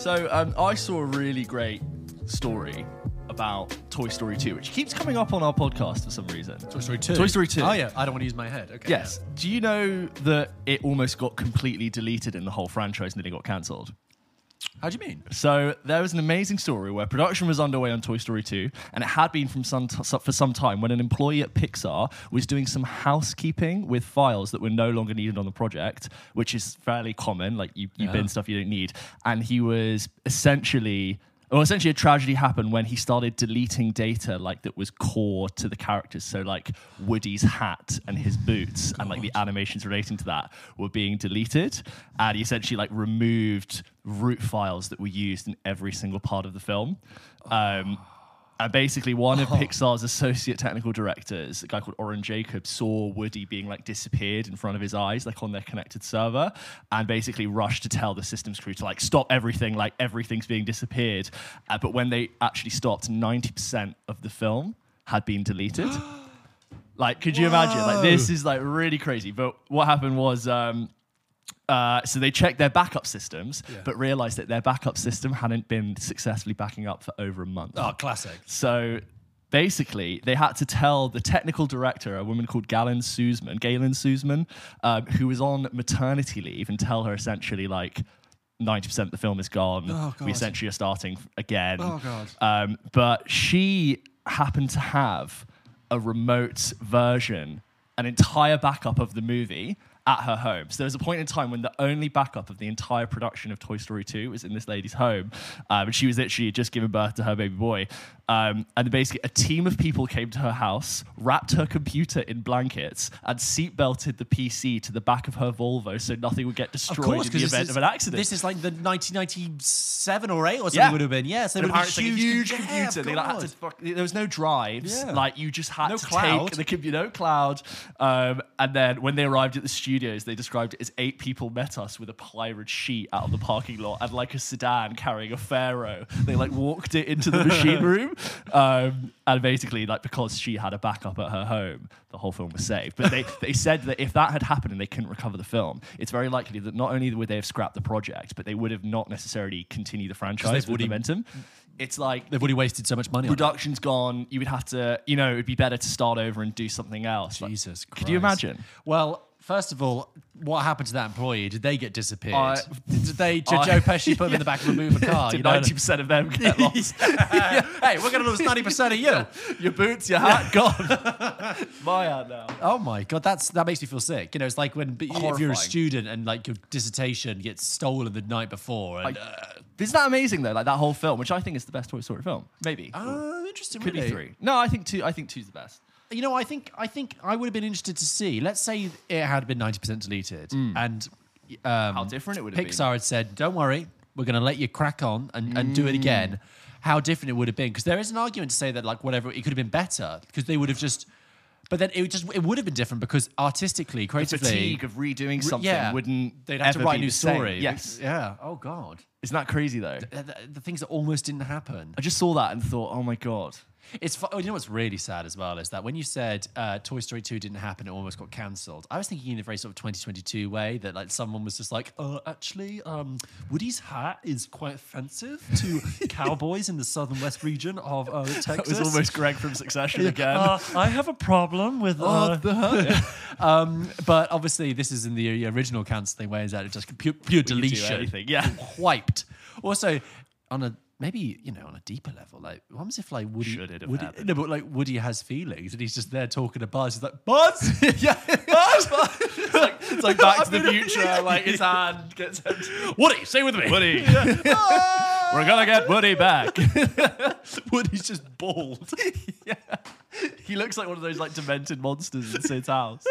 So um, I saw a really great story about Toy Story 2, which keeps coming up on our podcast for some reason. Toy Story 2. Toy Story 2. Oh, yeah. I don't want to use my head. Okay. Yes. Do you know that it almost got completely deleted in the whole franchise and then it got cancelled? How do you mean? So there was an amazing story where production was underway on Toy Story 2, and it had been from some t- for some time when an employee at Pixar was doing some housekeeping with files that were no longer needed on the project, which is fairly common. Like you, you Yeah. bin stuff you don't need, and he was essentially. Well, essentially, a tragedy happened when he started deleting data like that was core to the characters. So, like Woody's hat and his boots, and like the animations relating to that were being deleted. And he essentially like removed root files that were used in every single part of the film. Um, and basically, one of Pixar's associate technical directors, a guy called Oren Jacobs, saw Woody being like disappeared in front of his eyes, like on their connected server, and basically rushed to tell the systems crew to like stop everything, like everything's being disappeared. Uh, but when they actually stopped, 90% of the film had been deleted. like, could you imagine? Like, this is like really crazy. But what happened was, um, uh, so they checked their backup systems, but realized that their backup system hadn't been successfully backing up for over a month. Oh, classic. So basically, they had to tell the technical director, a woman called Galyn Susman, Galyn Susman, um, who was on maternity leave, and tell her essentially like. 90% of the film is gone. Oh, we essentially are starting again. Oh, God. Um, but she happened to have a remote version, an entire backup of the movie at her home. So there was a point in time when the only backup of the entire production of Toy Story 2 was in this lady's home. Um, and she was literally just giving birth to her baby boy. Um, and basically, a team of people came to her house, wrapped her computer in blankets, and seatbelted the PC to the back of her Volvo so nothing would get destroyed course, in the event of an accident. This is like the 1997 or 8 or something Yeah. would have been. Yeah, so it would have been a huge Yeah, computer. of They like had to fuck, there was no drives. Yeah. Like you just had No to cloud. take the computer, no cloud. Um, and then when they arrived at the studios, they described it as eight people met us with a plywood sheet out of the parking lot and like a sedan carrying a pharaoh. They like walked it into the machine room, um, and basically like because she had a backup at her home, the whole film was saved. But they they said that if that had happened and they couldn't recover the film, it's very likely that not only would they have scrapped the project, but they would have not necessarily continued the franchise with already- momentum. It's like They've already wasted so much money on production's gone. You would have to, you know, it'd be better to start over and do something else. Like, Jesus could you imagine? Well, first of all, what happened to that employee? Did they get disappeared? I- did they? Did I- Joe Pesci put them in the back of a moving car? Did You know? ninety percent of them get lost? hey, we're going to lose ninety percent of you. your boots, your hat, gone. My hat now. Oh my god, that's that makes me feel sick. You know, it's like when if you're a Horrifying. student and like your dissertation gets stolen the night before. And, uh, Isn't that amazing though? Like that whole film, which I think is the best Toy Story film. Maybe uh, interesting. could really. be three. No, I think two. I think two's the best. You know, I think I think I would have been interested to see. Let's say it had been ninety percent deleted, and um, How different it would have Pixar had said, "Don't worry, we're going to let you crack on and, and do it again." How different it would have been because there is an argument to say that like whatever it could have been better because they would have just. But then it would just it would have been different because artistically, The creatively, fatigue of redoing something yeah, wouldn't. They'd have to ever write a be new the same. story. Yes. Yeah. Oh God. Isn't that crazy though? The, the- the things that almost didn't happen. I just saw that and thought, oh my god. It's oh, you know what's really sad as well is that when you said uh, Toy Story 2 didn't happen, it almost got cancelled. I was thinking in a very sort of 2022 way that like someone was just like, uh, actually, um, Woody's hat is quite offensive to cowboys in the southern west region of uh, Texas. That was almost Greg from Succession again. Uh, I have a problem with. Uh, um, but obviously, this is in the original cancelling way. Is that it's just pure, pure deletion, anything, yeah. wiped. Also, on a maybe you know on a deeper level, like what happens if like Woody, Should it have Woody happened? no, but like Woody has feelings and he's just there talking to Buzz. He's like Buzz, yeah, it's like, it's like Back to the Future. Like his hand gets empty. Woody, stay with me. Woody. We're gonna get Woody back. Woody's just bald. yeah. He looks like one of those like demented monsters in Sid's house.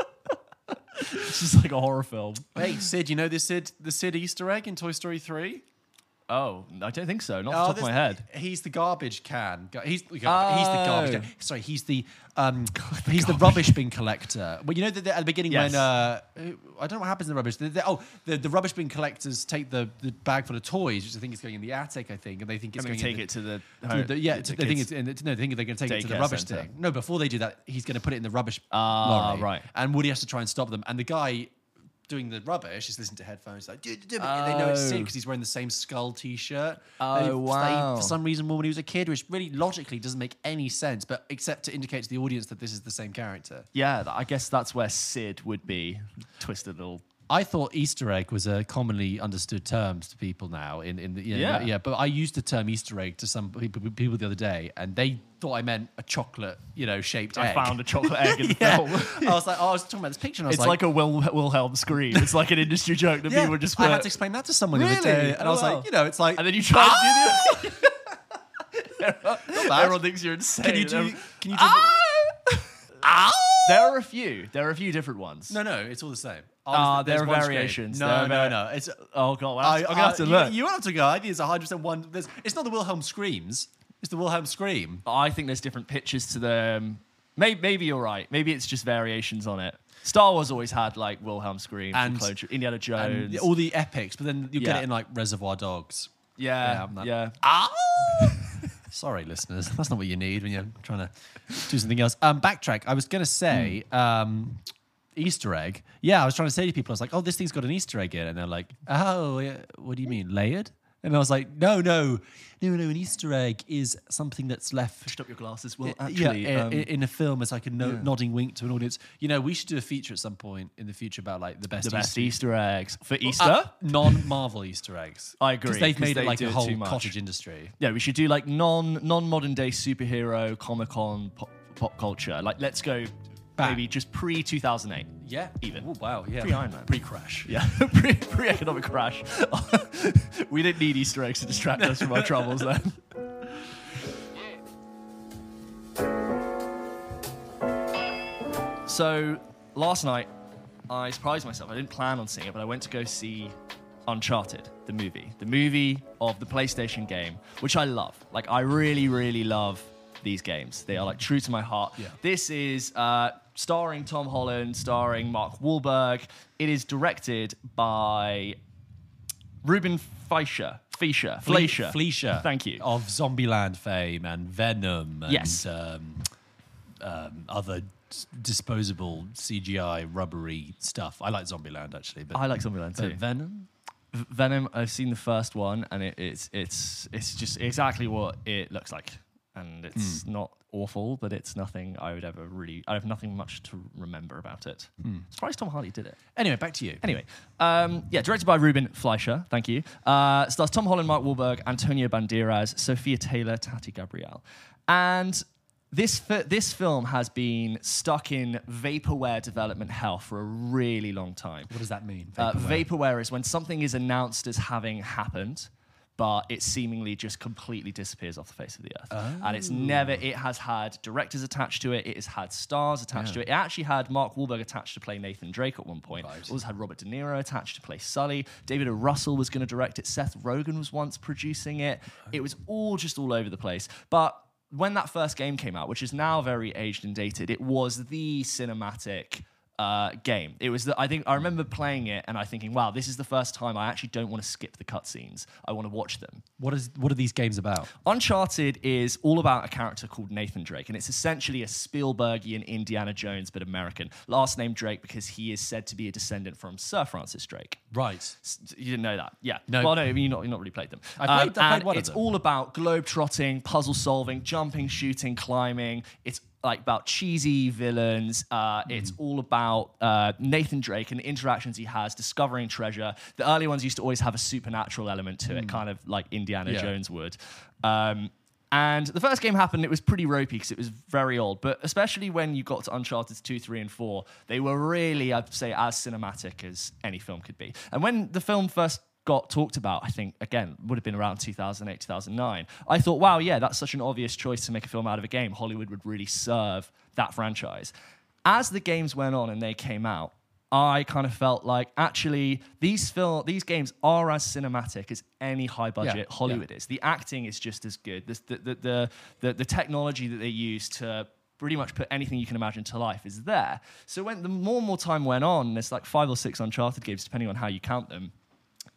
it's just like a horror film. hey Sid, you know the Sid the Sid Easter egg in Toy Story three? Oh, I don't think so. Not Oh, the top of my head. He's the garbage can. He's, the he's the garbage Oh. can. Sorry, he's the um, he's the rubbish bin collector. Well, you know that at the beginning Yes. when uh, I don't know what happens in the rubbish. The, the- oh, the, the rubbish bin collectors take the, the bag full of toys, which I think is going in the attic. I think, and they think it's going take in it to the, the, home, the- yeah, the to- they think it's in the, no, they think they're going to take it to the rubbish centre. thing. No, before they do that, he's going to put it in the rubbish Ah, lorry, right. And Woody has to try and stop them. And the guy doing the rubbish is listening to headphones like "Do, do, do," but they know it's Sid Oh. because he's wearing the same skull T-shirt. Oh, They- they- wow. for some reason, when he was a kid, which really logically doesn't make any sense, but except to indicate to the audience that this is the same character. Yeah, th- I guess that's where Sid would be. Twisted little. I thought Easter egg was a commonly understood term to people now. In in the, know, Yeah. yeah. But I used the term Easter egg to some people, people the other day, and they thought I meant a chocolate, you know, shaped I egg. found a chocolate egg in the yeah. film. I was like, oh, I was talking about this picture, and I was It's like, a Wil- Wilhelm scream. It's like an industry joke that yeah. people just I had to explain that to someone the other day, and I was Oh, wow. like, you know, it's like, and then you try to do the. Ah! bad. Everyone thinks you're insane. can you do? Can you do? Ah! Ah! There are a few. There are a few different ones. No, no, it's all the same. Ah, There's there are variations. No, are no, no. It's Oh god, well, I, I'm gonna have to look. You, you have to go. I think it's 100 one. There's, it's not the Wilhelm screams. It's the Wilhelm scream. I think there's different pitches to them. Maybe, maybe you're right. Maybe it's just variations on it. Star Wars always had like Wilhelm scream, and And- Clone Indiana And Jones. all the epics, but then you get it in like Reservoir Dogs. yeah, Yeah, yeah. Sorry, listeners. That's not what you need when you're trying to do something else. Um, backtrack. I was going to say um, Easter egg. Yeah, I was trying to say to people, I was like, oh, this thing's got an Easter egg in it. And they're like, oh, yeah, what do you mean? Layered? And I was like, no, no, no, no. An Easter egg is something that's left Pushed up your glasses. Well, actually, i- um, i- in a film as like a no, nodding wink to an audience. You know, we should do a feature at some point in the future about like the best, the best Easter, Easter eggs for Easter. uh, non-Marvel Easter eggs. I agree, because they've made they it like a whole cottage industry. yeah, we should do like non non modern day superhero Comic Con pop, pop culture. Like, let's go Back. maybe just pre two thousand eight. Yeah, Even. Oh, wow, yeah, Pre Iron Man. pre-crash. Yeah, pre pre economic crash. we didn't need Easter eggs to distract us from our troubles then. So last night, I surprised myself. I didn't plan on seeing it, but I went to go see Uncharted, the movie, the movie of the PlayStation game, which I love. Like, I really, really love these games. They are like true to my heart. Yeah. This is uh, starring Tom Holland, starring Mark Wahlberg. It is directed by Ruben Fleischer. Fleischer. Fleischer. Fleischer. Thank you. Of Zombieland fame and Venom and Yes. um, um, other disposable CGI rubbery stuff. I like Zombieland actually, but, I like Zombieland too. Venom. Venom. I've seen the first one, and it, it's it's it's just exactly what it looks like, and it's Hmm. not awful, but it's nothing I would ever really. I have nothing much to remember about it. Hmm. Surprised Tom Hardy did it. Anyway, back to you. Anyway, um, yeah, directed by Ruben Fleischer. Thank you. Uh, stars Tom Holland, Mark Wahlberg, Antonio Banderas, Sophia Taylor, Tati Gabrielle, and this fi- this film has been stuck in vaporware development hell for a really long time. What does that mean? Uh, Vaporware? vaporware is when something is announced as having happened, but it seemingly just completely disappears off the face of the earth. And it's oh. never, it has had directors attached to it, it has had stars attached to it. It actually had Mark Wahlberg attached to play Nathan Drake at one point. It also had Robert De Niro attached to play Sully. David O. Russell was going to direct it. Seth Rogen was once producing it. It was all just all over the place. But when that first game came out, which is now very aged and dated, it was the cinematic uh, game. It was the, I think I remember playing it and I thinking, wow, this is the first time I actually don't want to skip the cutscenes. I want to watch them. What is what are these games about? Uncharted is all about a character called Nathan Drake, and it's essentially a Spielbergian Indiana Jones, but American. Last name Drake because he is said to be a descendant from Sir Francis Drake. Right. You didn't know that? Yeah. No. Well, no, you not, you not really played them. I played- I Um, played and one it's all about globe trotting, puzzle solving, jumping, shooting, climbing. It's like about cheesy villains. Uh, Hmm. It's all about uh, Nathan Drake and the interactions he has, discovering treasure. The early ones used to always have a supernatural element to it, kind of like Indiana. Yeah. Jones would. Um, and the first game happened, it was pretty ropey because it was very old. But especially when you got to Uncharted 2, 3, and 4, they were really, I'd say, as cinematic as any film could be. And when the film first got talked about, I think, again, would have been around 2008, 2009, I thought, wow, yeah, that's such an obvious choice to make a film out of a game. Hollywood would really serve that franchise. As the games went on and they came out, I kind of felt like actually these film these games are as cinematic as any high budget Yeah, Hollywood is. The acting is just as good. The the, the the the the technology that they use to pretty much put anything you can imagine to life is there. So when the more and more time went on, there's like five or six Uncharted games, depending on how you count them.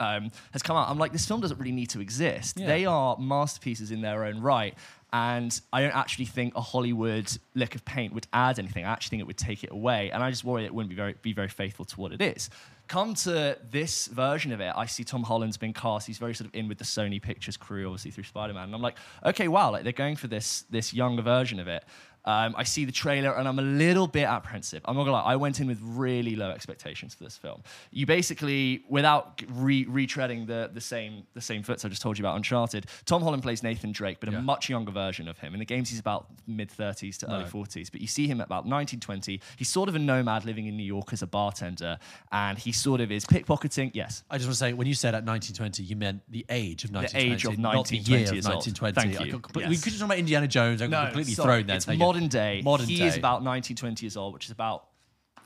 Um, has come out. I'm like, this film doesn't really need to exist. Yeah. They are masterpieces in their own right. And I don't actually think a Hollywood lick of paint would add anything. I actually think it would take it away. And I just worry it wouldn't be very be very faithful to what it is. Come to this version of it, I see Tom Holland's been cast. He's very sort of in with the Sony Pictures crew, obviously through Spider-Man. And I'm like, okay, wow, like they're going for this this younger version of it. Um, I see the trailer and I'm a little bit apprehensive. I'm not gonna lie, I went in with really low expectations for this film. You basically, without re- retreading the, the same the same foots I just told you about Uncharted, Tom Holland plays Nathan Drake, but Yeah. a much younger version of him. In the games, he's about mid 30s to early 40s, but you see him at about 1920. He's sort of a nomad living in New York as a bartender, and he sort of is pickpocketing. Yes. I just want to say, when you said at 1920, you meant the age of 1920, age of not the year 1920 of 1920. Thank I you. got completely- We could just talk about Indiana Jones. I got completely sorry, thrown there. It's Thank you. modern day. Modern he day. is about 19, 20 years old, which is about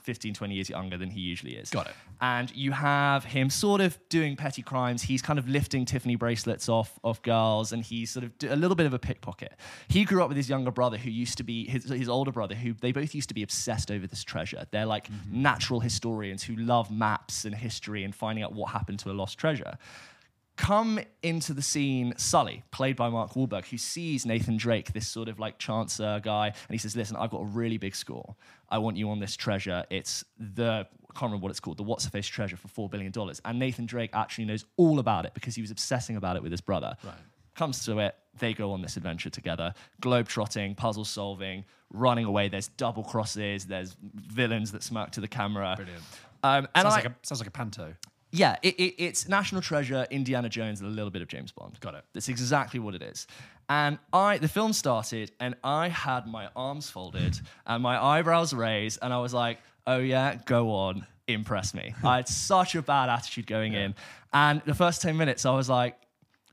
15, 20 years younger than he usually is. Got it. And you have him sort of doing petty crimes. He's kind of lifting Tiffany bracelets off of girls, and he's sort of a little bit of a pickpocket. He grew up with his younger brother, who used to be his, his older brother, who they both used to be obsessed over this treasure. They're like Mm-hmm. natural historians who love maps and history and finding out what happened to a lost treasure come into the scene Sully, played by Mark Wahlberg, who sees Nathan Drake, this sort of like chancer guy, and he says, Listen, I've got a really big score. I want you on this treasure. It's the, I can't remember what it's called, the What's a Face treasure for $4 billion. And Nathan Drake actually knows all about it because he was obsessing about it with his brother. Right. Comes to it, they go on this adventure together, globe trotting, puzzle solving, running away. There's double crosses, there's villains that smirk to the camera. Brilliant. Um, and Sounds, I, like a, sounds like a panto. Yeah, it, it, it's National Treasure, Indiana Jones, and a little bit of James Bond. Got it. That's exactly what it is. And I, the film started, and I had my arms folded and my eyebrows raised, and I was like, "Oh yeah, go on, impress me." I had such a bad attitude going in, and the first ten minutes, I was like,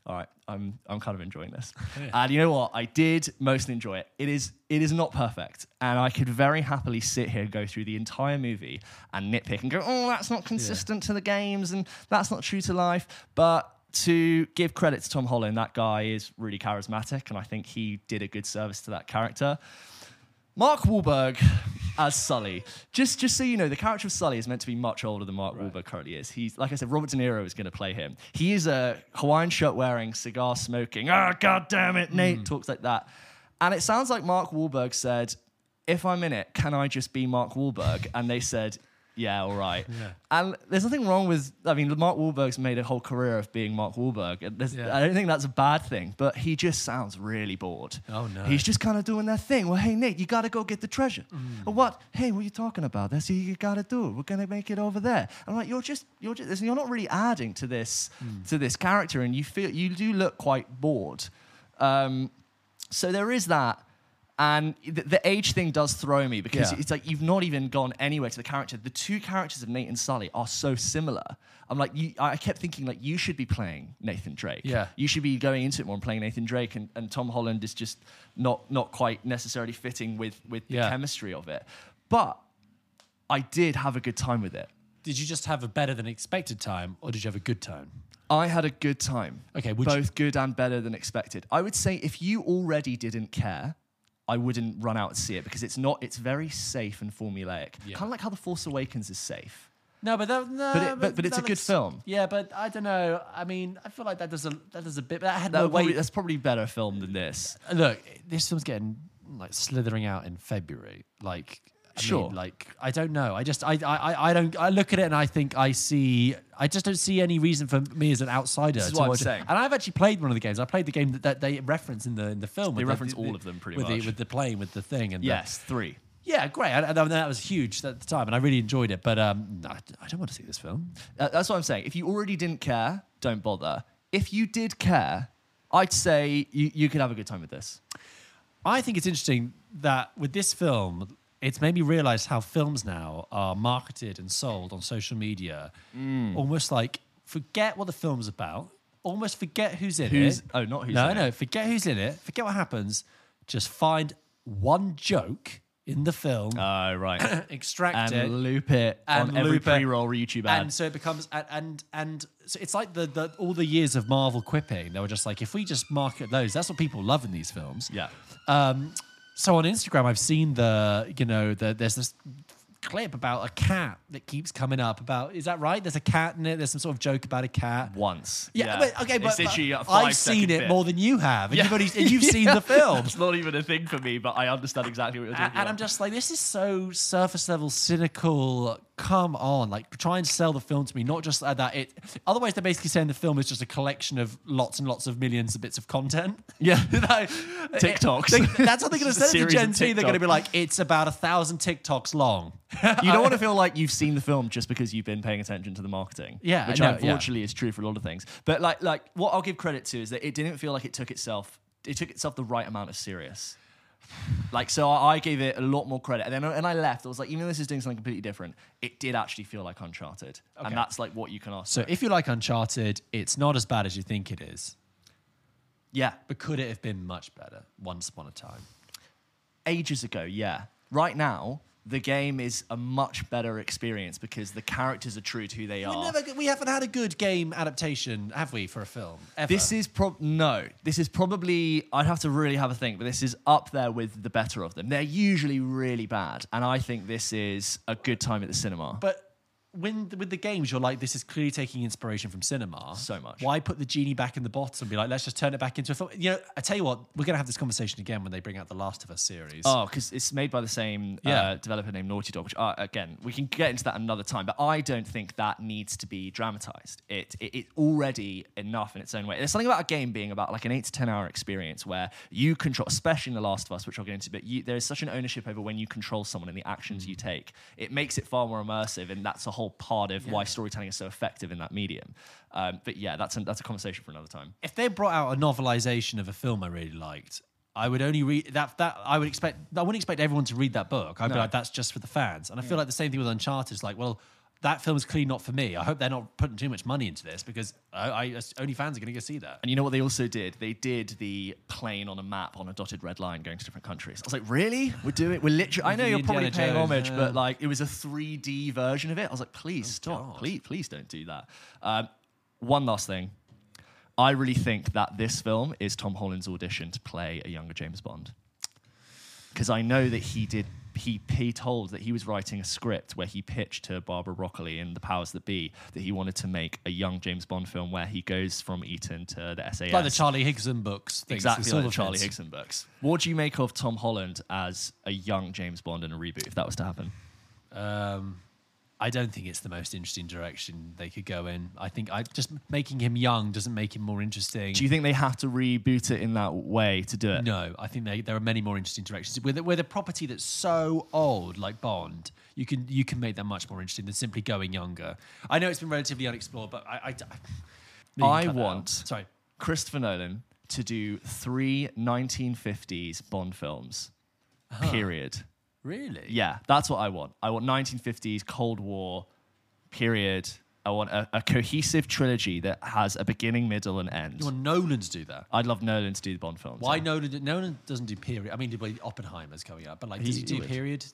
"All right, I'm I'm kind of enjoying this." And you know what? I did mostly enjoy it. It is it is not perfect, and I could very happily sit here and go through the entire movie and nitpick and go, "Oh, that's not consistent to the games, and that's not true to life." But to give credit to Tom Holland, that guy is really charismatic, and I think he did a good service to that character. Mark Wahlberg as Sully. Just, just so you know, the character of Sully is meant to be much older than Mark Wahlberg currently is. He's, like I said, Robert De Niro is going to play him. He is a Hawaiian shirt wearing, cigar smoking. Ah, god damn it, Nate talks like that, and it sounds like Mark Wahlberg said, "If I'm in it, can I just be Mark Wahlberg?" And they said. Yeah, all right. And there's nothing wrong with. I mean, Mark Wahlberg's made a whole career of being Mark Wahlberg. and Yeah. I don't think that's a bad thing, but he just sounds really bored. Oh, no. He's just kind of doing that thing. Well, hey Nate, you got to go get the treasure. Mm. Or what? Hey, what are you talking about? That's what you got to do. We're gonna make it over there. I'm like, you're just, you're just, you're not really adding to this, Mm. to this character, and you feel, you do look quite bored. Um, so there is that. And the, the age thing does throw me because Yeah. it's like you've not even gone anywhere to the character. The two characters of Nate and Sully are so similar. I'm like, you, I kept thinking like you should be playing Nathan Drake. Yeah. you should be going into it more and playing Nathan Drake, and, and Tom Holland is just not not quite necessarily fitting with with the Yeah. chemistry of it. But I did have a good time with it. Did you just have a better than expected time, or did you have a good time? I had a good time. Okay, would you- both good and better than expected. I would say if you already didn't care, I wouldn't run out and see it because it's not. It's very safe and formulaic. Yeah. Kind of like how the Force Awakens is safe. No, but that, no, But it- but- but it's a that good looks- film. Yeah, but I don't know. I mean, I feel like that does a that does a bit. That had That no probably, weight. that's probably better film than this. Look, this film's getting like slithering out in February. Like, I mean, Sure. like I don't know. I just I, I I- I don't. I look at it and I think I see. I just don't see any reason for me as an outsider This is to what I'm watch it. saying. And I've actually played one of the games. I played the game that, that they reference in the in the film. They reference the- all the- of them pretty with much. The, with the plane, with the thing and the- Yes, three. yeah, great. I, I, that was huge at the time, and I really enjoyed it. But um, no, I don't want to see this film. Uh, that's what I'm saying. If you already didn't care, don't bother. If you did care, I'd say you, you could have a good time with this. I think it's interesting that with this film, it's made me realize how films now are marketed and sold on social media. Mm. Almost like forget what the film's about, almost forget who's in Who's- it. oh, not who's no, in no, it. forget who's in it, forget what happens. Just find one joke in the film, Oh, right. extract it, and loop it and on every it. pre-roll YouTube ad. and so it becomes and and, and so it's like the, the all the years of Marvel quipping. They were just like, if we just market those, that's what people love in these films. yeah. Um, so on Instagram, I've seen the, you know, the, there's this clip about a cat that keeps coming up. About is that right? There's a cat in it. There's some sort of joke about a cat. Once. Yeah, but okay, but, but I've seen it bit. more than you have, and Yeah. you've, and you've seen the film. It's not even a thing for me, but I understand exactly what you're talking And about. I'm just like, this is so surface level, cynical. Come on, like try and sell the film to me, not just like that. It otherwise they're basically saying the film is just a collection of lots and lots of millions of bits of content. Yeah. Like, TikToks. they- that's what they're going to say to series Gen Z. They're going to be like, it's about a thousand TikToks long. you don't want to feel like you've seen the film just because you've been paying attention to the marketing. Yeah, which no, yeah. unfortunately is true for a lot of things. But like, like what I'll give credit to is that it didn't feel like it took itself. It took itself the right amount of serious. Like so, I I gave it a lot more credit, and then and I left. I was like, even though this is doing something completely different, it did actually feel like Uncharted, Okay. and that's like what you can ask. So for. if you like Uncharted, it's not as bad as you think it is. yeah, But could it have been much better once upon a time? ages ago, yeah. Right now, the game is a much better experience because the characters are true to who they We, are. never, we haven't had a good game adaptation, have we, for a film? Ever? This is prob no. This is probably I'd have to really have a think, but this is up there with the better of them. They're usually really bad, and I think this is a good time at the cinema. But when with the games, you're like, this is clearly taking inspiration from cinema. So much. Why put the genie back in the bottle and be like, let's just turn it back into a film? You know, I tell you what, we're gonna have this conversation again when they bring out the Last of Us series. Oh, because it's made by the same Yeah. uh, developer named Naughty Dog. Which, uh, again, we can get into that another time. But I don't think that needs to be dramatized. It, it it already enough in its own way. There's something about a game being about like an eight to ten hour experience where you control, especially in The Last of Us, which I'll get into. But you, there is such an ownership over when you control someone and the actions you take. It makes it far more immersive, and that's a whole part of why storytelling is so effective in that medium. Um, but yeah, that's a, that's a conversation for another time. if they brought out a novelization of a film I really liked, I would only read that. That I would expect. I wouldn't expect everyone to read that book. I'd be like, that's just for the fans. And I feel like the same thing with Uncharted. Is like, well, that film's clearly not for me. I hope they're not putting too much money into this because I, I only fans are going to go see that. And you know what they also did? They did the plane on a map on a dotted red line going to different countries. I was like, really? We're doing we're literally I know you're probably Indiana paying Jones, homage, yeah. but like it was a 3D version of it. I was like, please stop. God. Please, please don't do that. Um, one last thing. I really think that this film is Tom Holland's audition to play a younger James Bond. Because I know that he did he he told that he was writing a script where he pitched to Barbara Broccoli and the powers that be that he wanted to make a young James Bond film where he goes from Eton to the SAS. Like the Charlie Higson books, things, Exactly the like the. Charlie Higson books. What do you make of Tom Holland as a young James Bond in a reboot if that was to happen? Um, I don't think it's the most interesting direction they could go in. I think I just making him young doesn't make him more interesting. Do you think they have to reboot it in that way to do it? No, I think they, there are many more interesting directions. With, with a property that's so old, like Bond, you can you can make that much more interesting than simply going younger. I know it's been relatively unexplored, but I I, I, I can cut that out. want- Sorry, Christopher Nolan to do three 1950s Bond films. Uh-huh. Period. Really? Yeah, that's what I want. I want 1950s Cold War period. I want a, a cohesive trilogy that has a beginning, middle, and end. You want Nolan to do that? I'd love Nolan to do the Bond films. Why yeah. Nolan? Nolan doesn't do period. I mean, well, Oppenheimer's coming up, but like, does He he do would. period?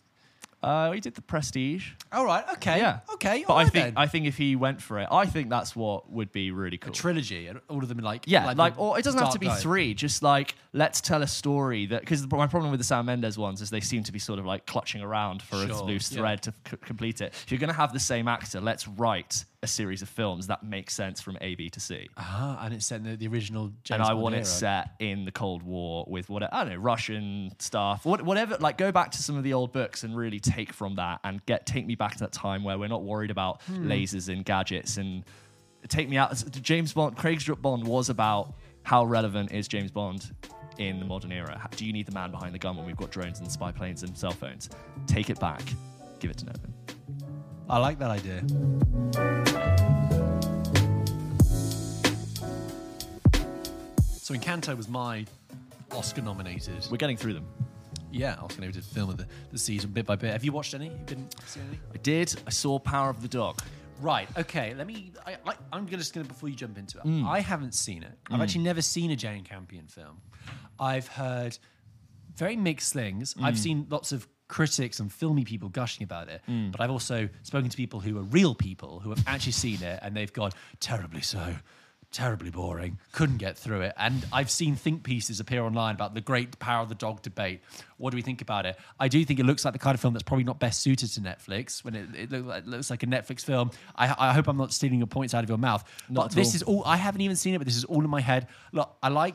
Uh, he did the Prestige. All right. Okay. Yeah. Okay. But I right think then. I think if he went for it, I think that's what would be really cool. a trilogy, and all of them like yeah, like, the or it doesn't have to be Knight. three. Just like let's tell a story that because my problem with the Sam Mendes ones is they seem to be sort of like clutching around for a Sure, loose yeah. thread to c- complete it. If you're going to have the same actor, let's write a series of films that makes sense from A, B to C. Ah, and it's set in the, the original James and I Bond want era. it set in the Cold War with what I don't know Russian stuff, what, whatever. Like go back to some of the old books and really take from that and get take me back to that time where we're not worried about Hmm. lasers and gadgets and take me out. James Bond, Craig's Bond was about how relevant is James Bond in the modern era. Do you need the man behind the gun when we've got drones and spy planes and cell phones? Take it back, give it to Nolan. I like that idea. So Encanto was my Oscar nominated. We're getting through them. Yeah, Oscar nominated film of the, the season bit by bit. Have you watched any? You been see any? I did. I saw Power of the Dog. Right. Okay. Let me. I, I, I'm gonna just gonna before you jump into it. Mm. I haven't seen it. I've actually never seen a Jane Campion film. I've heard very mixed things. I've Mm. seen lots of critics and filmy people gushing about it, Mm. but I've also spoken to people who are real people who have actually seen it and they've gone terribly so. Terribly boring. Couldn't get through it. And I've seen think pieces appear online about the great power of the dog debate. What do we think about it? I do think it looks like the kind of film that's probably not best suited to Netflix. When it, it, look like, it looks like a Netflix film. I, I hope I'm not stealing your points out of your mouth. Not but this all. is all. I haven't even seen it, but this is all in my head. Look, I like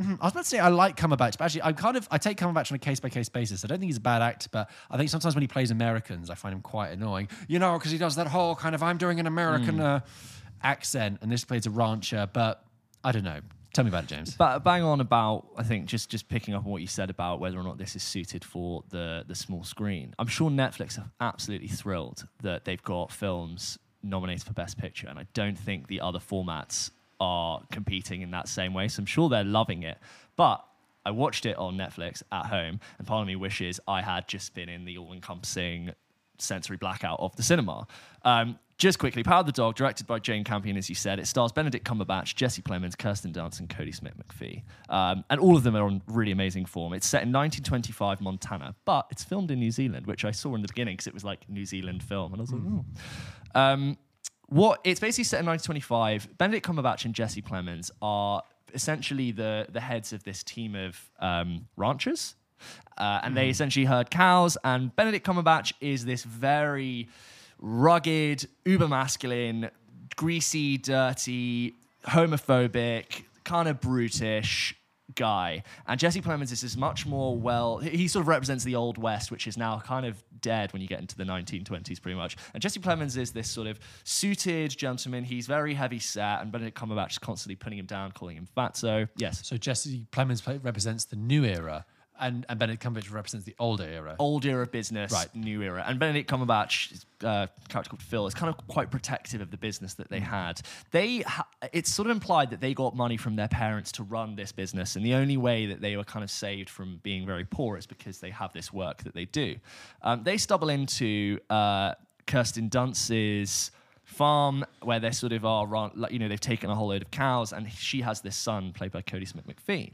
I was about to say I like Cumberbatch, but actually, I'm kind of I take Cumberbatch on a case by case basis. I don't think he's a bad actor, but I think sometimes when he plays Americans, I find him quite annoying. You know, because he does that whole kind of I'm doing an American uh, accent, and this plays a rancher. But I don't know. Tell me about it, James. But bang on about I think just just picking up on what you said about whether or not this is suited for the the small screen. I'm sure Netflix are absolutely thrilled that they've got films nominated for Best Picture, and I don't think the other formats are competing in that same way. So I'm sure they're loving it. But I watched it on Netflix at home, and part of me wishes I had just been in the all-encompassing sensory blackout of the cinema. Um, just quickly, Power of the Dog, directed by Jane Campion, as you said. It stars Benedict Cumberbatch, Jesse Plemons, Kirsten Dunst, and Cody Smith McPhee. Um, and all of them are on really amazing form. It's set in 1925 Montana, but it's filmed in New Zealand, which I saw in the beginning because it was like New Zealand film. And I was like, oh. Um, what it's basically set in 1925. Benedict Cumberbatch and Jesse Plemons are essentially the the heads of this team of um, ranchers, uh, and they essentially herd cows. And Benedict Cumberbatch is this very rugged, uber masculine, greasy, dirty, homophobic, kind of brutish guy. And Jesse Plemons is this much more well, he sort of represents the old West, which is now kind of dead when you get into the 1920s, pretty much. And Jesse Plemons is this sort of suited gentleman. He's very heavy set, and Benedict Cumberbatch is constantly putting him down, calling him fat. So, Yes. So Jesse Plemons represents the new era, and and Benedict Cumberbatch represents the older era. old era business, Right. new era. And Benedict Cumberbatch, uh, character called Phil, is kind of quite protective of the business that they had. They, ha- it's sort of implied that they got money from their parents to run this business, and the only way that they were kind of saved from being very poor is because they have this work that they do. Um, they stumble into uh, Kirsten Dunst's farm where they sort of are run, like, you know they've taken a whole load of cows and she has this son played by Cody Smith McPhee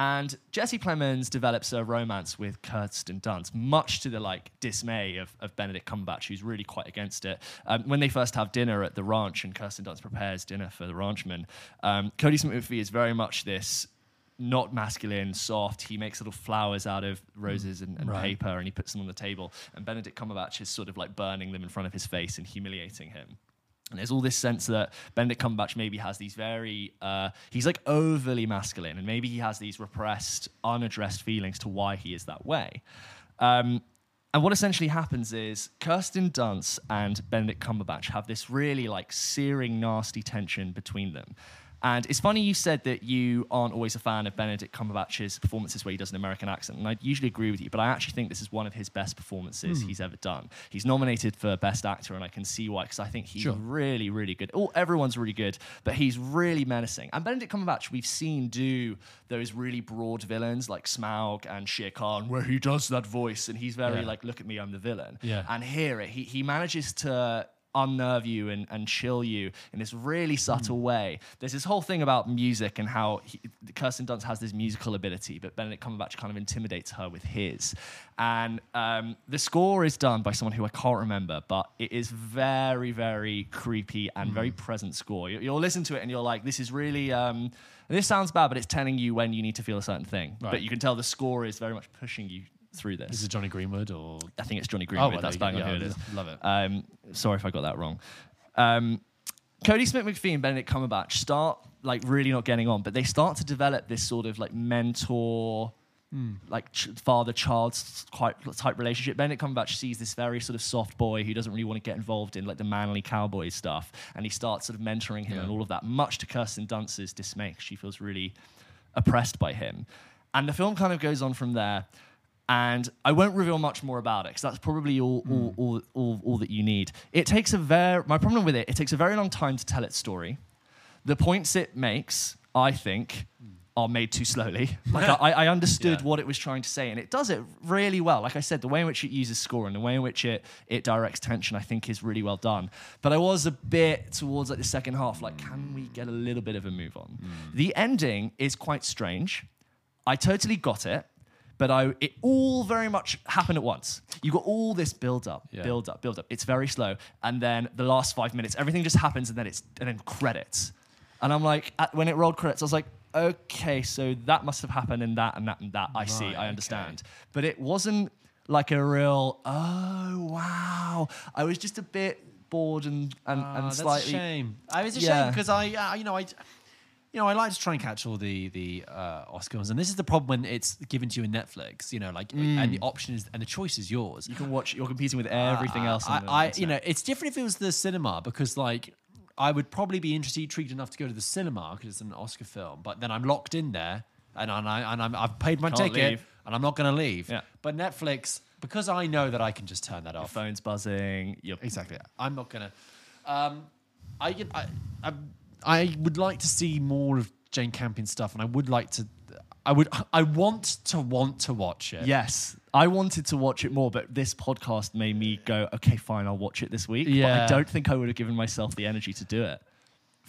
and Jesse Plemons develops a romance with Kirsten Dunst, much to the like dismay of, of Benedict Cumberbatch, who's really quite against it. Um, when they first have dinner at the ranch and Kirsten Dunst prepares dinner for the ranchmen, um, Cody Smith is very much this not masculine, soft. He makes little flowers out of roses and, and Right. paper, and he puts them on the table. And Benedict Cumberbatch is sort of like burning them in front of his face and humiliating him. And there's all this sense that Benedict Cumberbatch maybe has these very, uh, he's like overly masculine, and maybe he has these repressed, unaddressed feelings to why he is that way. Um, and what essentially happens is Kirsten Dunst and Benedict Cumberbatch have this really like searing, nasty tension between them. And it's funny you said that you aren't always a fan of Benedict Cumberbatch's performances where he does an American accent. And I usually agree with you, but I actually think this is one of his best performances hmm. he's ever done. He's nominated for Best Actor, and I can see why, because I think he's Sure. really, really good. Oh, everyone's really good, but he's really menacing. And Benedict Cumberbatch, we've seen do those really broad villains like Smaug and Shere Khan, where he does that voice, and he's very Yeah. like, "Look at me, I'm the villain." Yeah. And here, he he manages to unnerve you and, and chill you in this really subtle Hmm. way. There's this whole thing about music and how he, Kirsten Dunst has this musical ability, but Benedict Cumberbatch kind of intimidates her with his. And um, the score is done by someone who I can't remember, but it is very, very creepy and Hmm. very present score. You, you'll listen to it and you're like, this is really. Um, this sounds bad, but it's telling you when you need to feel a certain thing. Right. But you can tell the score is very much pushing you through this. Is this. it Jonny Greenwood or? I think it's Jonny Greenwood. well, That's bang on go. who it is. Love it. Um, sorry if I got that wrong. Um, Cody Smith McPhee and Benedict Cumberbatch start like really not getting on, but they start to develop this sort of like mentor, like ch- father-child quite type relationship. Benedict Cumberbatch sees this very sort of soft boy who doesn't really want to get involved in like the manly cowboy stuff, and he starts sort of mentoring him Yeah. and all of that, much to Kirsten Dunst's dismay. She feels really oppressed by him, and the film kind of goes on from there. And I won't reveal much more about it because that's probably all, all, hmm. all, all, all that you need. It takes a very, my problem with it, it takes a very long time to tell its story. The points it makes, I think, hmm. are made too slowly. Like I, I understood Yeah. what it was trying to say, and it does it really well. Like I said, the way in which it uses score and the way in which it it directs tension, I think, is really well done. But I was a bit towards like the second half, like, can we get a little bit of a move on? Hmm. The ending is quite strange. I totally got it, but I it all very much happened at once. You got all this build up, Yeah. build up, build up. It's very slow, and then the last five minutes, everything just happens, and then it's and then credits. And I'm like, at, when it rolled credits, I was like, okay, so that must have happened and that and that and that. I see, Right, I okay. understand. But it wasn't like a real, oh, wow. I was just a bit bored and, and, Ah, and that's slightly. a shame. I was a Yeah. shame because I, uh, you know, I, you know, I like to try and catch all the the uh, Oscars, and this is the problem when it's given to you in Netflix. You know, like, and the option is and the choice is yours. You can watch, you're competing with everything else. I, I, you know, it's different if it was the cinema because, like, I would probably be interested, intrigued enough to go to the cinema because it's an Oscar film. But then I'm locked in there, and, and I and I'm, I've paid my Can't ticket, leave. and I'm not going to leave. Yeah. But Netflix, because I know that I can just turn that off. Your phone's buzzing. You're, Exactly. I'm not gonna. Um, I, I, I, I would like to see more of Jane Campion stuff, and I would like to. I would. I want to want to watch it. Yes, I wanted to watch it more, but this podcast made me go, okay, fine, I'll watch it this week. But I don't think I would have given myself the energy to do it.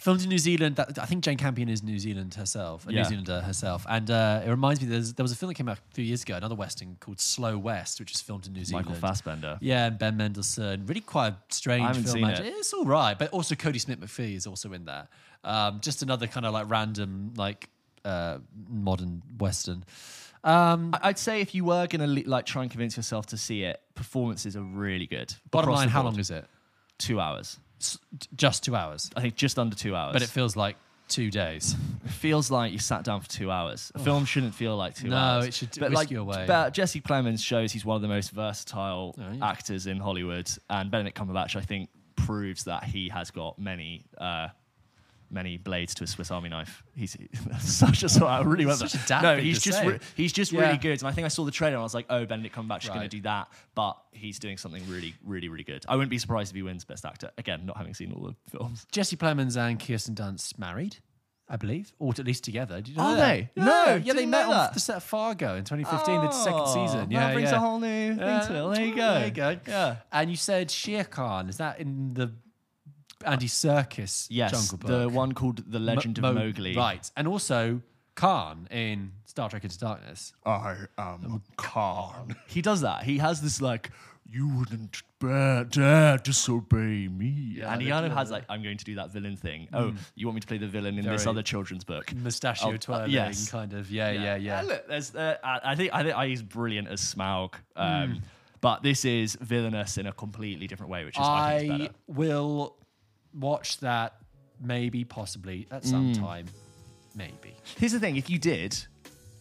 Filmed in New Zealand. That, I think Jane Campion is New Zealand herself, a Yeah. New Zealander herself, and uh, it reminds me. There's, there was a film that came out a few years ago, another western called Slow West, which was filmed in New Zealand. Michael Fassbender. Yeah, and Ben Mendelsohn. Really quite a strange film. seen it. It's all right, but also Cody Smith McPhee is also in there. Um, just another kind of like random, like uh, modern western. Um, I'd say if you were gonna like try and convince yourself to see it, performances are really good. bottom line, how long is it? Two hours. Just two hours, I think just under two hours. but it feels like two days. It feels like you sat down for two hours. A film shouldn't feel like two No, hours. it should but whisk like, you away. But Jesse Plemons shows he's one of the most versatile Oh, yeah. actors in Hollywood, and Benedict Cumberbatch, I think, proves that he has got many. Uh, Many blades to a Swiss Army knife. He's such a I really went Such dad No, he's just re- he's just Yeah. really good. And I think I saw the trailer and I was like, oh, Benedict Cumberbatch is going to do that, but he's doing something really, really, really good. I wouldn't be surprised if he wins Best Actor again, not having seen all the films. Jesse Plemons and Kirsten Dunst married, I believe, or at least together. Did you know Are that? they? Yeah, No, yeah, they met on that. the set of Fargo in 2015, the oh, second Oh, season. that Yeah, brings yeah. a whole new thing to it. There you go. There you go. Yeah. And you said Shere Khan. Is that in the Andy Serkis Yes, Jungle Book? the one called The Legend Mo- of Mo- Mowgli. Right. And also Khan in Star Trek Into Darkness. I am Khan. He does that. He has this like, you wouldn't bear, dare disobey me. Yeah, and he kind of has like, I'm going to do that villain thing. Oh, you want me to play the villain in this other children's book? Mustachio Oh, uh, twirling, yes. kind of. Yeah, yeah, yeah. And look, there's, uh, I I think I think I he's brilliant as Smaug. Um, Hmm. But this is villainous in a completely different way, which is I, think is I better. will watch that maybe, possibly at some time. Maybe. Here's the thing: if you did,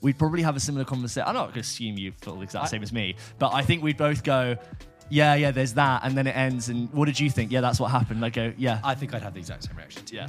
we'd probably have a similar conversation. I'm not going to assume you feel the exact same as me, but I think we'd both go, "Yeah, yeah." There's that, and then it ends. And what did you think? Yeah, that's what happened. I go, "Yeah, I think I'd have the exact same reaction yeah."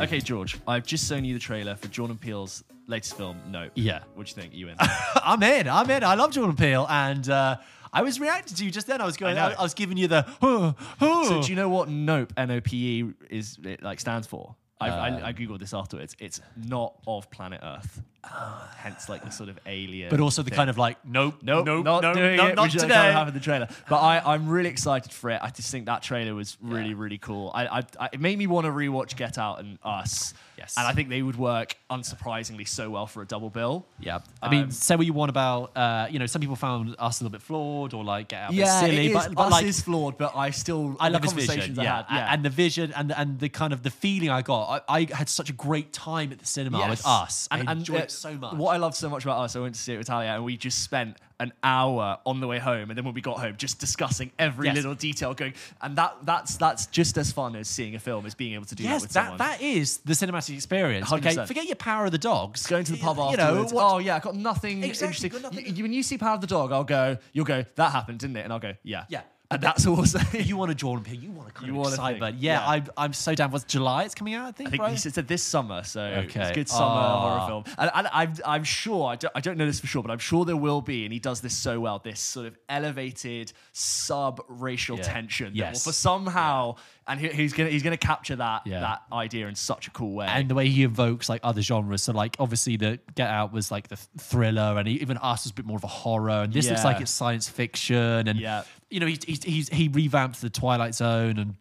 Okay, George, I've just shown you the trailer for Jordan Peele's latest film, Nope. Yeah. What do you think? You in? I'm in. I'm in. I love Jordan Peele, and uh, I was reacting to you just then. I was going. I I. I was giving you the. "Huh, huh." so do you know what Nope N O P E is it, like stands for? I, Uh, I, I googled this afterwards. It's not of planet Earth. Hence, like the sort of alien. but also the thing. kind of like, nope, Nope, nope, not nope, doing nope, it. not which today. kind of in the trailer. But I, I'm really excited for it. I just think that trailer was really, Yeah. really cool. I, I, I, it made me want to rewatch Get Out and Us. Yes. And I think they would work unsurprisingly so well for a double bill. Yeah, I mean, Um, say what you want about, uh, you know, some people found us a little bit flawed or like get out Yeah, silly, it is, but, but Us like, is flawed, but I still I the love his vision, I yeah. had, yeah. and the vision and and the kind of the feeling I got. I, I had such a great time at the cinema with us. And, I and, enjoyed it so much. What I love so much about us, I went to see it with Talia, and we just spent an hour on the way home, and then when we got home, just discussing every Yes. little detail, going, and that that's that's just as fun as seeing a film, as being able to do Yes, that with that, someone. that is the cinematic experience. Okay, 100%. forget your power of the dogs. going to the pub you afterwards. know, what- oh yeah, I got nothing Exactly, interesting. got nothing- you- when you see Power of the Dog, I'll go. You'll go. That happened, didn't it? And I'll go. Yeah. Yeah. And that's. I'll you want a Jordan Peele, you want a kind You of want excitement. Yeah, yeah. I'm, I'm so down. What's July? It's coming out, I think. I think right? said this summer, so Okay. it's a good summer Ah. horror film. And, and I'm, I'm sure, I don't, I don't know this for sure, but I'm sure there will be, and he does this so well, this sort of elevated sub-racial Yeah. tension. Yes. for somehow, and he, he's gonna he's gonna capture that Yeah. that idea in such a cool way. and the way he invokes like other genres. So like obviously the Get Out was like the thriller, and he, even Us was a bit more of a horror, and this looks like it's science fiction, and Yeah. You know he's, he's, he's he revamped the Twilight Zone, and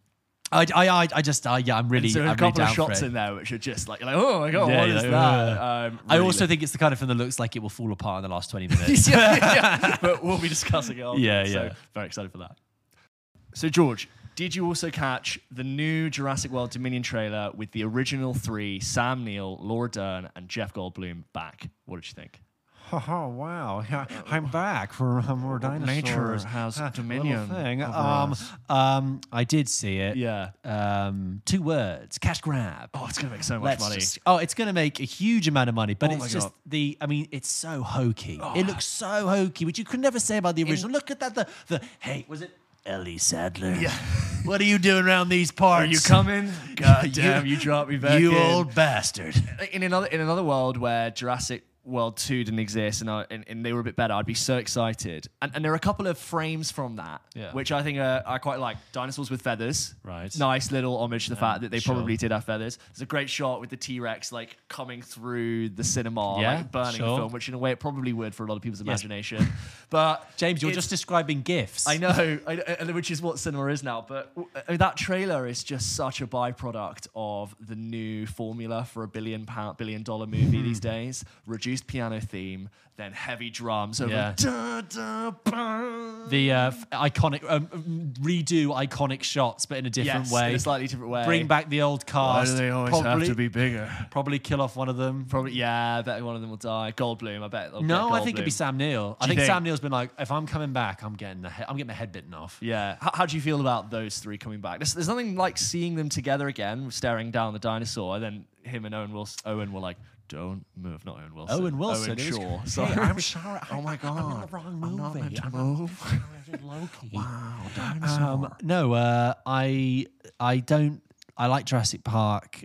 I I I, I just uh, yeah I'm really so I'm a really couple down of shots in there which are just like, you're like oh my god, Yeah, what is like, that? "Ugh." Um, I really also think it's the kind of film that looks like it will fall apart in the last 20 minutes. yeah, yeah, but we'll be discussing it. afterwards, Yeah, so yeah. very excited for that. So, George, Did you also catch the new Jurassic World Dominion trailer with the original three, Sam Neill, Laura Dern, and Jeff Goldblum back? What did you think? Oh wow! Yeah, I'm back for more dinosaurs. Nature has uh, dominion thing. Um. Um, I did see it. Yeah. Um, two words: cash grab. Oh, it's gonna make so much Let's money. just- oh, it's going to make a huge amount of money, but Oh it's just God. the. I mean, it's so hokey. It looks so hokey, which you could never say about the original. Look at that. The the hey, was it Ellie Sattler? Yeah. What are you doing around these parts? Are you coming? God You- damn, you dropped me back you in. old bastard. in another in another world where Jurassic World 2 didn't exist and, I, and, and they were a bit better, I'd be so excited. And, and there are a couple of frames from that, Yeah. which I think are, I quite like. Dinosaurs with feathers. Right. Nice little homage to the fact that they sure. probably did have feathers. There's a great shot with the T Rex like coming through the cinema, Yeah, like burning sure. the film, which in a way it probably would for a lot of people's imagination. but James, you're just describing gifts. I know, I, I- which is what cinema is now. But uh, that trailer is just such a byproduct of the new formula for a billion pound, billion dollar movie these days. Reduced piano theme, then heavy drums over. Yeah. Da, da. The uh, iconic um, redo iconic shots, but in a different yes, way. in a slightly different way. Bring back the old cast. Why do they always probably, have to be bigger? Probably kill off one of them. Probably, yeah. I bet one of them will die. Goldblum, I bet. No, I think it'd be Sam Neill. I think, think? Sam Neill's been like, if I'm coming back, I'm getting the he- I'm getting my head bitten off. Yeah. How, how do you feel about those three coming back? There's, there's nothing like seeing them together again, staring down the dinosaur, and then him and Owen will Owen were like, "Don't move." Not Owen Wilson. Owen Wilson. Owen Shaw. Hey, Sorry. I'm sorry. Oh my god. I'm in the wrong I'm not meant to I'm move. Loki. wow, Um, no, uh, I I don't. I like Jurassic Park.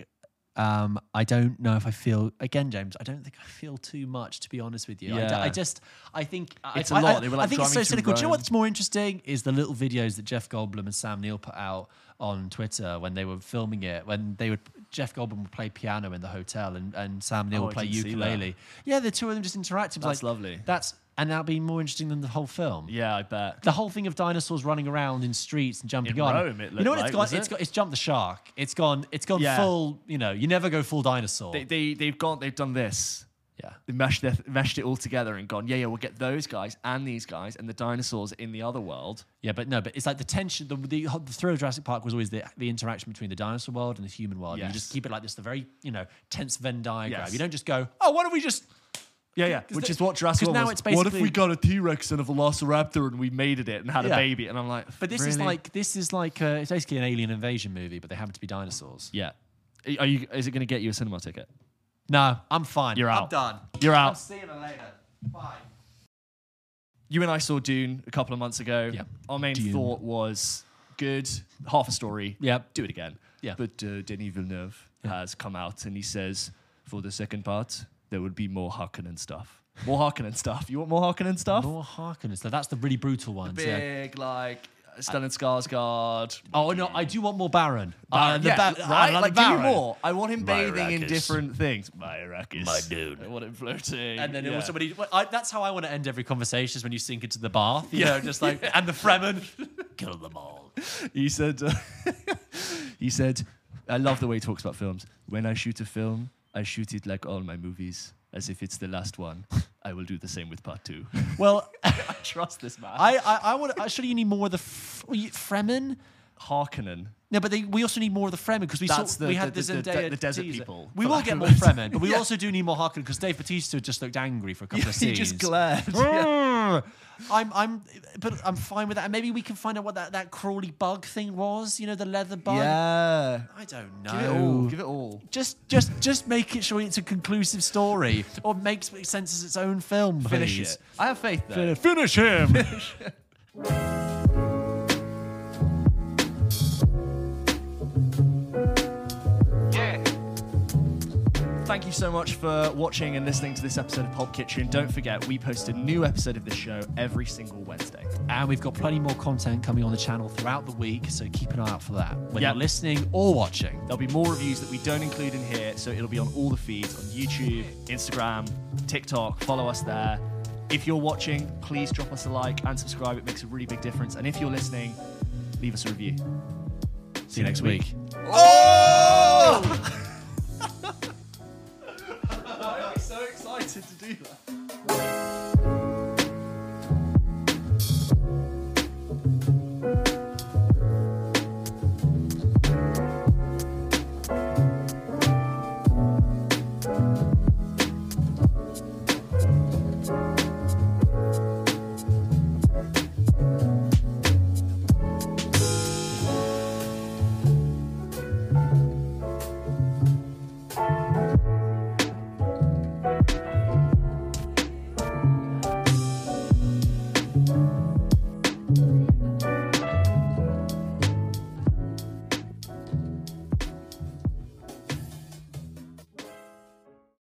Um, I don't know if I feel again, James. I don't think I feel too much, to be honest with you. I d- I, Yeah. just, I think It's a lot. I, They were, I think it's so driving through cynical. Do you know Rome. what's more interesting is the little videos that Jeff Goldblum and Sam Neill put out on Twitter when they were filming it. When they would, Jeff Goldblum would play piano in the hotel, and, and Sam Neill Oh, would play didn't see that. ukulele. Yeah, the two of them just interacting. That's like, lovely. That's and that'd be more interesting than the whole film Yeah, I bet. the whole thing of dinosaurs running around in streets and jumping In on. Rome, it you know what it's like, got? It's it? got it's jumped the shark. It's gone. It's gone Yeah. full. You know, you never go full dinosaur. They, they they've gone. They've done this. Yeah. They meshed their, meshed it all together and gone. Yeah, yeah. We'll get those guys and these guys and the dinosaurs in the other world. Yeah, but no, but it's like the tension. The, the, the thrill of Jurassic Park was always the, the interaction between the dinosaur world and the human world. And you just keep it like this, the very you know tense Venn diagram. Yes. You don't just go, oh, why don't we just? Yeah, yeah. Which the- is what Jurassic now was. it's what if we got a T Rex and a Velociraptor and we mated it and had Yeah. a baby? And I'm like, But this is like this is like uh, it's basically an alien invasion movie, but they happen to be dinosaurs. yeah. Are you? Is it going to get you a cinema ticket? No, I'm fine. You're out. I'm done. You're out. I'll see you later. Bye. You and I saw Dune a couple of months ago. Yeah. Our main Dune. thought was good, half a story. Yep. Do it again. Yeah. But uh, Denis Villeneuve has come out and he says, for the second part, there would be more Harkonnen stuff. More Harkonnen stuff. You want more Harkonnen stuff? More Harkonnens. So that's the really brutal ones. yeah. Big, like, Stellan Skarsgård. Oh no, I do want more Baron. Uh, the yeah, Ba- right? uh, Like, the give me Baron. more. I want him bathing in different things. My Arrakis. My dude. I want him floating. And then yeah. also when he, well, I, that's how I want to end every conversation is when you sink into the bath. You know, just like and the Fremen, kill them all. he said, uh, he said, I love the way he talks about films. When I shoot a film, I shoot it like all my movies, as if it's the last one. I will do the same with part two. Well, I trust this man. I I, I want. Surely you need more of the F- Fremen. Harkonnen. No, but they, we also need more of the Fremen because we That's saw, the- we had the- the, the- the- Zendaya the desert teaser. people, We for will lack get of more better- Fremen, but we also do need more Harkonnen because Dave Bautista just looked angry for a couple of he scenes. just glared. Hmm. I'm, I'm, but I'm fine with that. And maybe we can find out what that, that crawly bug thing was. You know, the leather bug. yeah. I don't know. Give it all. Give it all. Just, just, just make it sure it's a conclusive story, or makes sense as its own film. Finish please. it. I have faith though. Finish him. Thank you so much for watching and listening to this episode of Pulp Kitchen. Don't forget, we post a new episode of the show every single Wednesday. and we've got plenty more content coming on the channel throughout the week, so keep an eye out for that. When Yep. you're listening or watching. There'll be more reviews that we don't include in here, so it'll be on all the feeds on YouTube, Instagram, TikTok. Follow us there. If you're watching, please drop us a like and subscribe. It makes a really big difference. And if you're listening, leave us a review. See you next week. Oh!